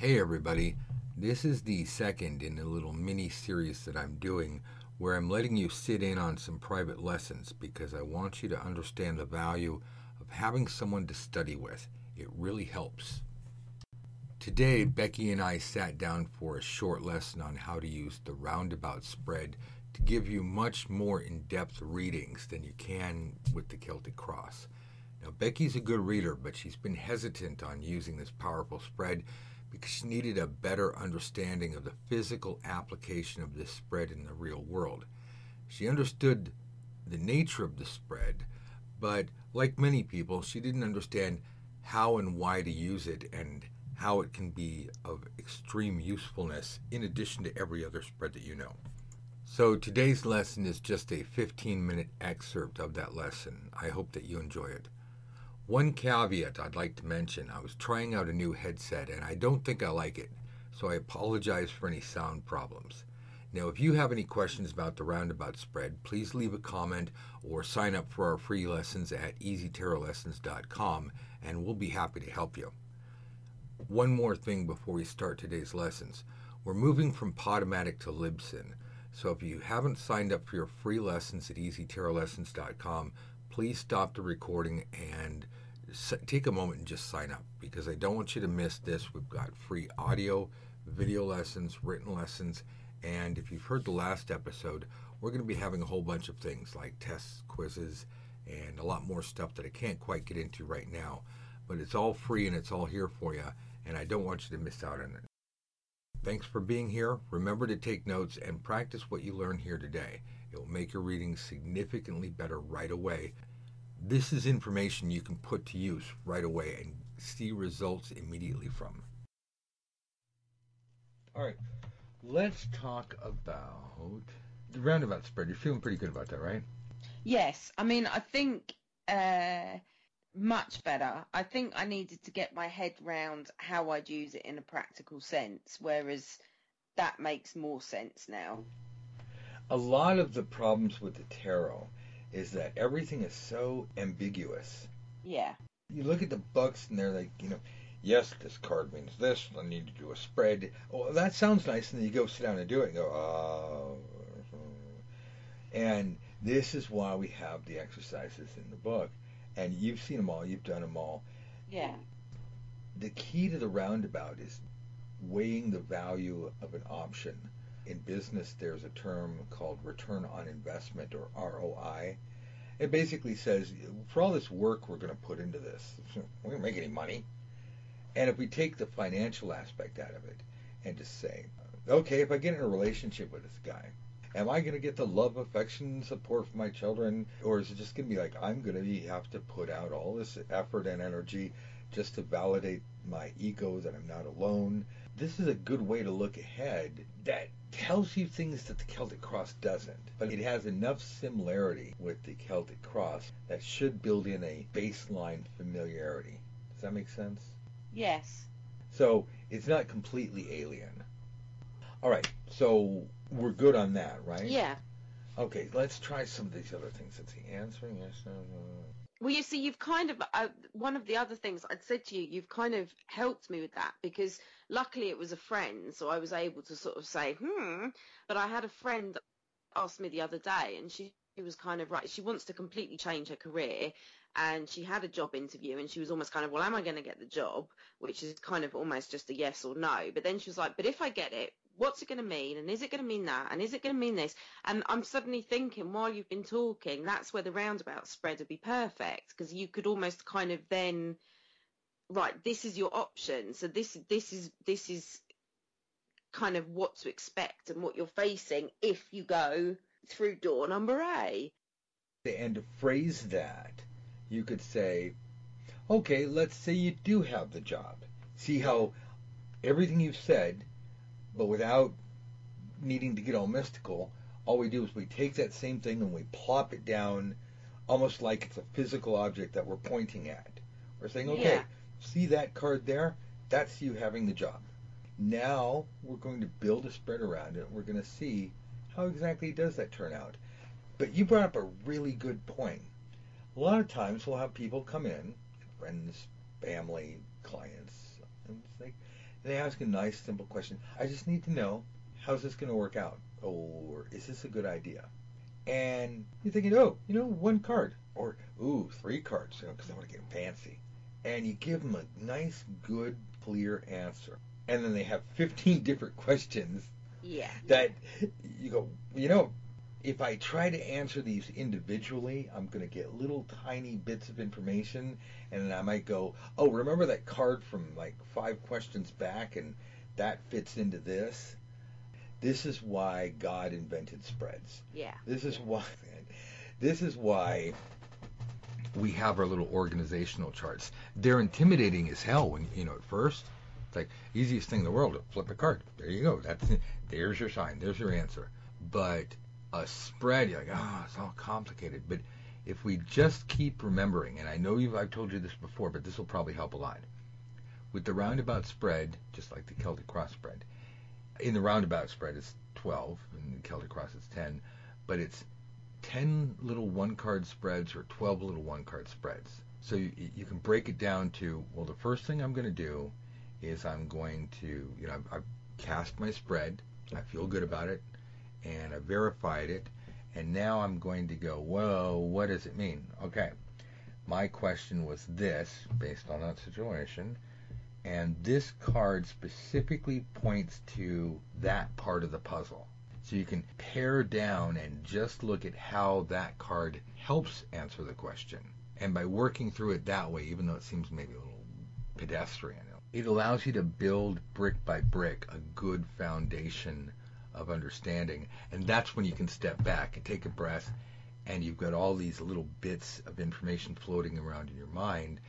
Hey everybody, this is the second in a little mini series that I'm doing where I'm letting you sit in on some private lessons because I want you to understand the value of having someone to study with. It really helps. Today, Becky and I sat down for a short lesson on how to use the roundabout spread to give you much more in depth readings than you can with the Celtic Cross. Now, Becky's a good reader, but she's been hesitant on using this powerful spread because she needed a better understanding of the physical application of this spread in the real world. She understood the nature of the spread, but like many people, she didn't understand how and why to use it and how it can be of extreme usefulness in addition to every other spread that you know. So today's lesson is just a 15 minute excerpt of that lesson. I hope that you enjoy it. One caveat I'd like to mention I was trying out a new headset and I don't think I like it, so I apologize for any sound problems. Now, if you have any questions about the roundabout spread, please leave a comment or sign up for our free lessons at easytarotlessons.com and we'll be happy to help you. One more thing before we start today's lessons. We're moving from Podomatic to Libsyn, so if you haven't signed up for your free lessons at easytarotlessons.com, please stop the recording and take a moment and just sign up because I don't want you to miss this. We've got free audio, video lessons, written lessons, and if you've heard the last episode, we're going to be having a whole bunch of things like tests, quizzes, and a lot more stuff that I can't quite get into right now. But it's all free and it's all here for you, and I don't want you to miss out on it. Thanks for being here. Remember to take notes and practice what you learn here today. It will make your reading significantly better right away this is information you can put to use right away and see results immediately from. All right, let's talk about the roundabout spread. You're feeling pretty good about that, right? Yes. I mean, I think uh, much better. I think I needed to get my head round how I'd use it in a practical sense, whereas that makes more sense now. A lot of the problems with the tarot is that everything is so ambiguous. Yeah. You look at the books and they're like, you know, yes, this card means this. I need to do a spread. Oh, that sounds nice. And then you go sit down and do it and go, oh. And this is why we have the exercises in the book. And you've seen them all. You've done them all. Yeah. The key to the roundabout is weighing the value of an option in business, there's a term called return on investment or ROI. It basically says, for all this work we're going to put into this, we don't make any money. And if we take the financial aspect out of it and just say, okay, if I get in a relationship with this guy, am I going to get the love, affection, support from my children, or is it just going to be like I'm going to have to put out all this effort and energy just to validate my ego that I'm not alone? This is a good way to look ahead that tells you things that the Celtic Cross doesn't, but it has enough similarity with the Celtic Cross that should build in a baseline familiarity. Does that make sense? Yes. So it's not completely alien. All right, so we're good on that, right? Yeah. Okay, let's try some of these other things. Let's see. Answering yes, no, no. Well, you see, you've kind of uh, one of the other things I'd said to you. You've kind of helped me with that because luckily it was a friend, so I was able to sort of say, hmm. But I had a friend asked me the other day, and she, she was kind of right. She wants to completely change her career, and she had a job interview, and she was almost kind of, well, am I going to get the job? Which is kind of almost just a yes or no. But then she was like, but if I get it, what's it going to mean and is it going to mean that and is it going to mean this? And i'm suddenly thinking while you've been talking that's where the roundabout spread would be perfect because you could almost kind of then right this is your option. So this this is this is kind of what to expect and what you're facing if you go through door number a. And to phrase that you could say okay let's say you do have the job. See how everything you've said but without needing to get all mystical, all we do is we take that same thing and we plop it down almost like it's a physical object that we're pointing at. We're saying, okay, yeah. see that card there? That's you having the job. Now we're going to build a spread around it. We're going to see how exactly does that turn out. But you brought up a really good point. A lot of times we'll have people come in, friends, family, clients, and say, They ask a nice, simple question. I just need to know how's this going to work out, or is this a good idea? And you're thinking, oh, you know, one card, or ooh, three cards, you know, because I want to get fancy. And you give them a nice, good, clear answer, and then they have 15 different questions. Yeah. That you go, you know, if I try to answer these individually, I'm going to get little tiny bits of information, and then I might go, oh, remember that card from like five questions back, and that fits into this. This is why God invented spreads. Yeah. This is why. This is why we have our little organizational charts. They're intimidating as hell when you know at first. It's like easiest thing in the world. to Flip a card. There you go. That's there's your sign. There's your answer. But a spread, you're like, oh, it's all complicated. But if we just keep remembering, and I know you've I've told you this before, but this will probably help a lot. With the roundabout spread, just like the Celtic cross spread, in the roundabout spread it's 12, and the Celtic cross is 10, but it's 10 little one card spreads or 12 little one card spreads. So you, you can break it down to, well, the first thing I'm going to do is I'm going to, you know, I've, I've cast my spread. I feel good about it and I verified it. And now I'm going to go, whoa, what does it mean? Okay, my question was this, based on that situation, and this card specifically points to that part of the puzzle. So you can pare down and just look at how that card helps answer the question. And by working through it that way, even though it seems maybe a little pedestrian, it allows you to build brick by brick a good foundation of understanding. And that's when you can step back and take a breath and you've got all these little bits of information floating around in your mind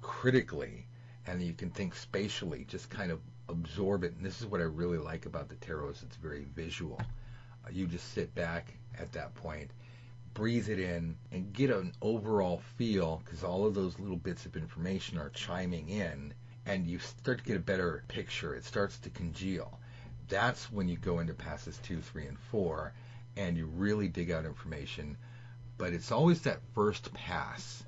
critically and you can think spatially, just kind of absorb it. And this is what I really like about the tarot is it's very visual. Uh, you just sit back at that point, breathe it in, and get an overall feel because all of those little bits of information are chiming in, and you start to get a better picture. It starts to congeal that's when you go into passes two, three, and four, and you really dig out information. But it's always that first pass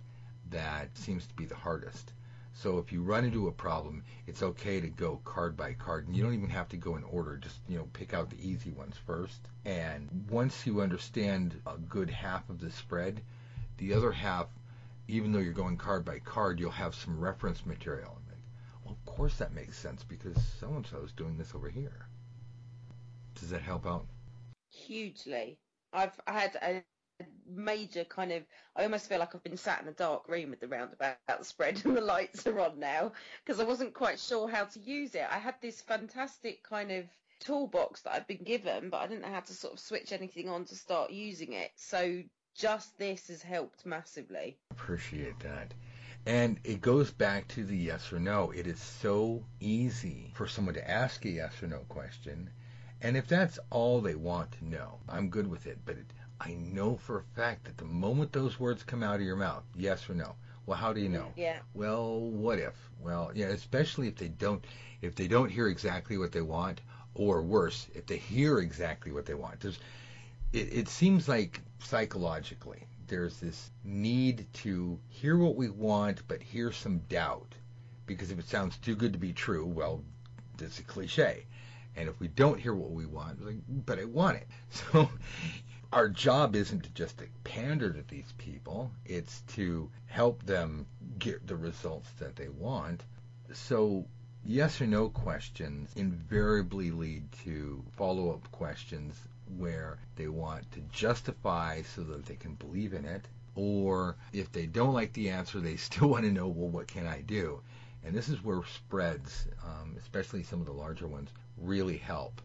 that seems to be the hardest. So if you run into a problem, it's okay to go card by card, and you don't even have to go in order. Just you know, pick out the easy ones first. And once you understand a good half of the spread, the other half, even though you're going card by card, you'll have some reference material. Well, of course that makes sense because so and so is doing this over here. Does that help out? Hugely. I've had a major kind of I almost feel like I've been sat in a dark room with the roundabout spread and the lights are on now because I wasn't quite sure how to use it. I had this fantastic kind of toolbox that I'd been given, but I didn't know how to sort of switch anything on to start using it. So just this has helped massively. Appreciate that. And it goes back to the yes or no. It is so easy for someone to ask a yes or no question and if that's all they want to know, I'm good with it. But it, I know for a fact that the moment those words come out of your mouth, yes or no. Well, how do you know? Yeah. Well, what if? Well, yeah, especially if they don't if they don't hear exactly what they want, or worse, if they hear exactly what they want. There's, it, it seems like psychologically there's this need to hear what we want, but hear some doubt, because if it sounds too good to be true, well, it's a cliche. And if we don't hear what we want, like, but I want it. So our job isn't to just pander to these people. It's to help them get the results that they want. So yes or no questions invariably lead to follow-up questions where they want to justify so that they can believe in it or if they don't like the answer they still want to know well what can i do and this is where spreads um, especially some of the larger ones really help.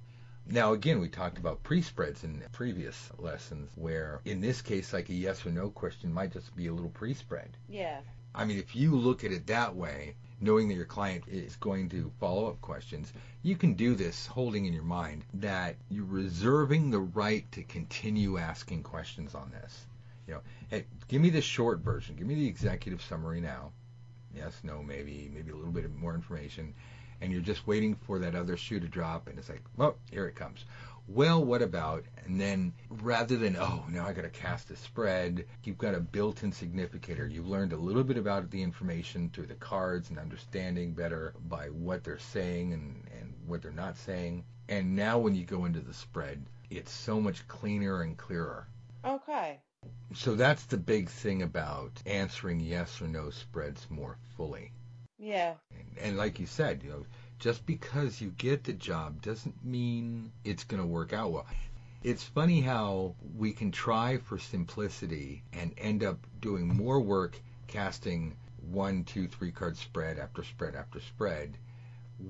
Now, again, we talked about pre-spreads in previous lessons, where in this case, like a yes or no question might just be a little pre-spread. Yeah. I mean, if you look at it that way, knowing that your client is going to follow up questions, you can do this holding in your mind that you're reserving the right to continue asking questions on this. You know, hey, give me the short version. Give me the executive summary now. Yes, no, maybe, maybe a little bit more information and you're just waiting for that other shoe to drop, and it's like, well, here it comes. well, what about? And then rather than, oh, now I got to cast a spread, you've got a built in significator. You've learned a little bit about the information through the cards and understanding better by what they're saying and, and what they're not saying. And now when you go into the spread, it's so much cleaner and clearer. Okay. So that's the big thing about answering yes or no spreads more fully. Yeah. And, like you said, you know, just because you get the job doesn't mean it's going to work out well. It's funny how we can try for simplicity and end up doing more work casting one, two, three card spread after spread after spread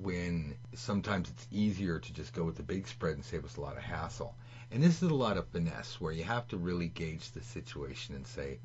when sometimes it's easier to just go with the big spread and save us a lot of hassle. And this is a lot of finesse where you have to really gauge the situation and say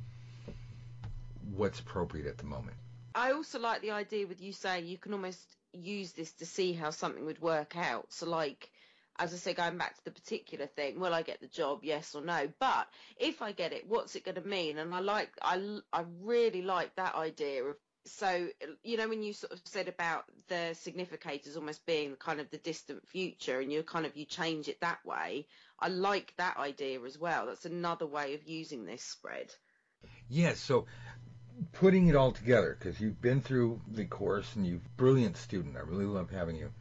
what's appropriate at the moment. I also like the idea with you saying you can almost use this to see how something would work out. So like, as I say, going back to the particular thing, will I get the job? Yes or no? But if I get it, what's it going to mean? And I like, I, I really like that idea of, so, you know, when you sort of said about the significators almost being kind of the distant future and you kind of, you change it that way. I like that idea as well. That's another way of using this spread. Yes. Yeah, so putting it all together because you've been through the course and you've brilliant student. I really love having you.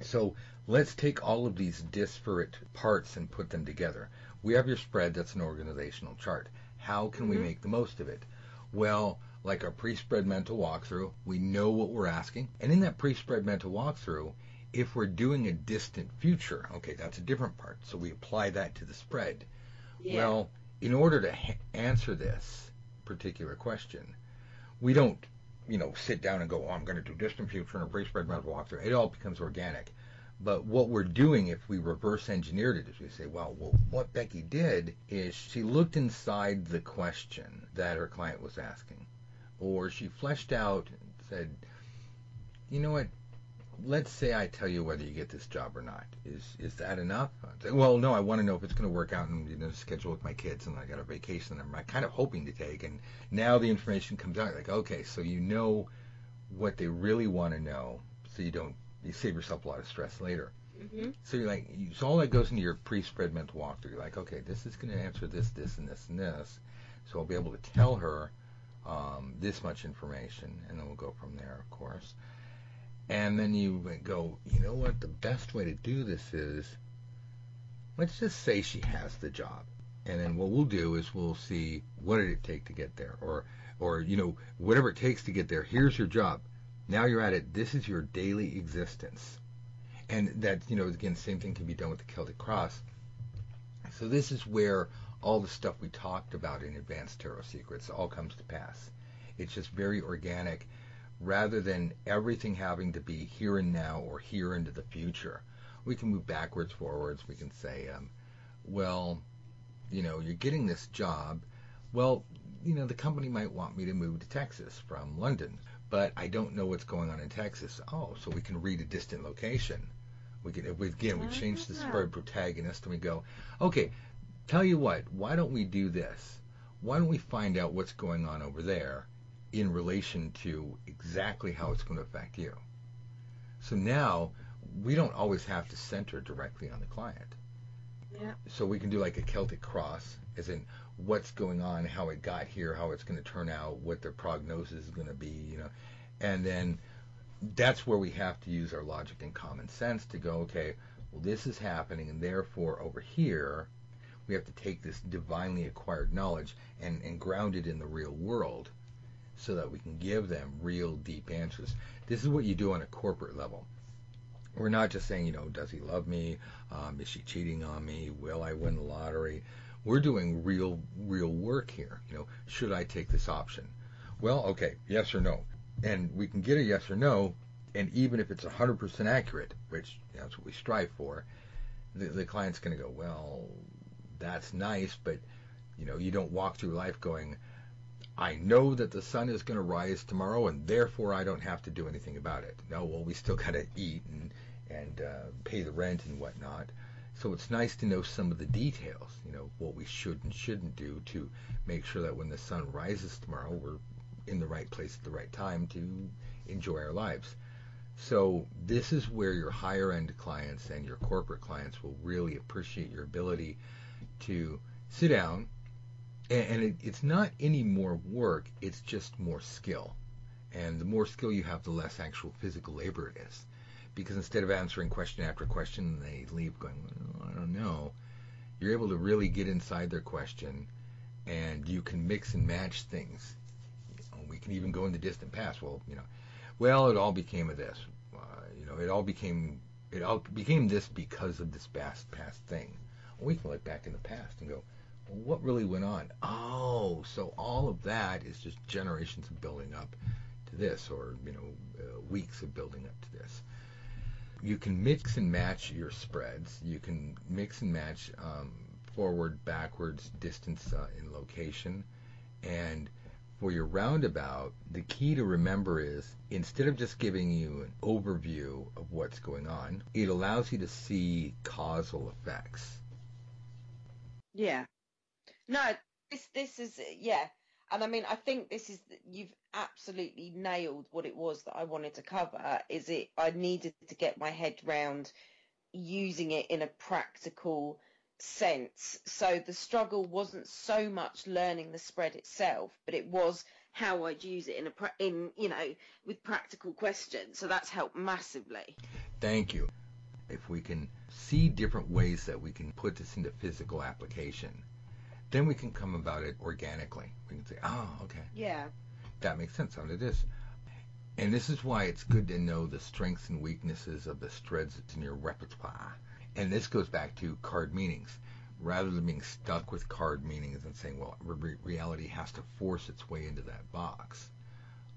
So let's take all of these disparate parts and put them together. We have your spread. That's an organizational chart. How can mm-hmm. we make the most of it? Well, like our pre-spread mental walkthrough, we know what we're asking. And in that pre-spread mental walkthrough, if we're doing a distant future, okay, that's a different part. So we apply that to the spread. Yeah. Well, in order to ha- answer this particular question, we don't, you know, sit down and go, oh, I'm going to do distant future and a pre-spread mental walkthrough. It all becomes organic. But what we're doing, if we reverse engineered it, is we say, well, well, what Becky did is she looked inside the question that her client was asking, or she fleshed out and said, you know what, let's say I tell you whether you get this job or not. Is is that enough? Say, well, no. I want to know if it's going to work out and you know schedule with my kids, and I got a vacation that I'm kind of hoping to take. And now the information comes out. Like, okay, so you know what they really want to know, so you don't you save yourself a lot of stress later. Mm-hmm. So you're like, so all that goes into your pre-spread mental walkthrough. You're like, okay, this is going to answer this, this, and this, and this. So I'll be able to tell her um, this much information, and then we'll go from there, of course. And then you go, you know what? The best way to do this is let's just say she has the job. And then what we'll do is we'll see what did it take to get there or or you know whatever it takes to get there. Here's your job. Now you're at it. This is your daily existence. And that you know again same thing can be done with the Celtic cross. So this is where all the stuff we talked about in Advanced Tarot Secrets all comes to pass. It's just very organic rather than everything having to be here and now or here into the future. We can move backwards, forwards. We can say, um, well, you know, you're getting this job. Well, you know, the company might want me to move to Texas from London, but I don't know what's going on in Texas. Oh, so we can read a distant location. We can, again, we change the spread protagonist and we go, okay, tell you what, why don't we do this? Why don't we find out what's going on over there in relation to exactly how it's going to affect you. So now we don't always have to center directly on the client. Yeah. So we can do like a Celtic cross, as in what's going on, how it got here, how it's going to turn out, what their prognosis is going to be, you know, and then that's where we have to use our logic and common sense to go, okay, well this is happening, and therefore over here we have to take this divinely acquired knowledge and, and ground it in the real world so that we can give them real deep answers. This is what you do on a corporate level. We're not just saying, you know, does he love me? Um, is she cheating on me? Will I win the lottery? We're doing real, real work here. You know, should I take this option? Well, okay, yes or no. And we can get a yes or no, and even if it's 100% accurate, which you know, that's what we strive for, the, the client's going to go, well, that's nice, but you know, you don't walk through life going, I know that the sun is going to rise tomorrow, and therefore I don't have to do anything about it. No, well, we still got to eat and and uh, pay the rent and whatnot. So it's nice to know some of the details. You know what we should and shouldn't do to make sure that when the sun rises tomorrow, we're in the right place at the right time to enjoy our lives. So this is where your higher end clients and your corporate clients will really appreciate your ability to sit down and, it, it's not any more work, it's just more skill. And the more skill you have, the less actual physical labor it is. Because instead of answering question after question, they leave going, well, I don't know. You're able to really get inside their question and you can mix and match things. You know, we can even go in the distant past. Well, you know, well, it all became of this. Uh, you know, it all became it all became this because of this past past thing. We can look back in the past and go, what really went on? Oh, so all of that is just generations of building up to this, or you know, uh, weeks of building up to this. You can mix and match your spreads. You can mix and match um, forward, backwards, distance, uh, in location, and for your roundabout, the key to remember is instead of just giving you an overview of what's going on, it allows you to see causal effects. Yeah. No, this this is yeah, and I mean I think this is you've absolutely nailed what it was that I wanted to cover. Is it I needed to get my head round using it in a practical sense. So the struggle wasn't so much learning the spread itself, but it was how I'd use it in a in you know with practical questions. So that's helped massively. Thank you. If we can see different ways that we can put this into physical application, then we can come about it organically. We can say, "Oh, okay, yeah, that makes sense under this." And this is why it's good to know the strengths and weaknesses of the spreads that's in your repertoire and this goes back to card meanings. Rather than being stuck with card meanings and saying, well, re- reality has to force its way into that box,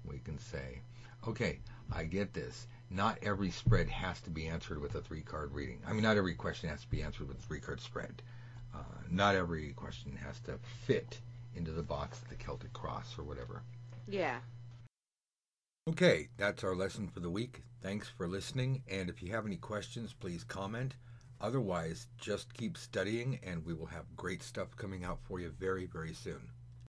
we can say, okay, I get this. Not every spread has to be answered with a three card reading. I mean, not every question has to be answered with a three card spread. Uh, not every question has to fit into the box of the Celtic cross or whatever. Yeah. Okay, that's our lesson for the week. Thanks for listening. And if you have any questions, please comment. Otherwise, just keep studying and we will have great stuff coming out for you very, very soon.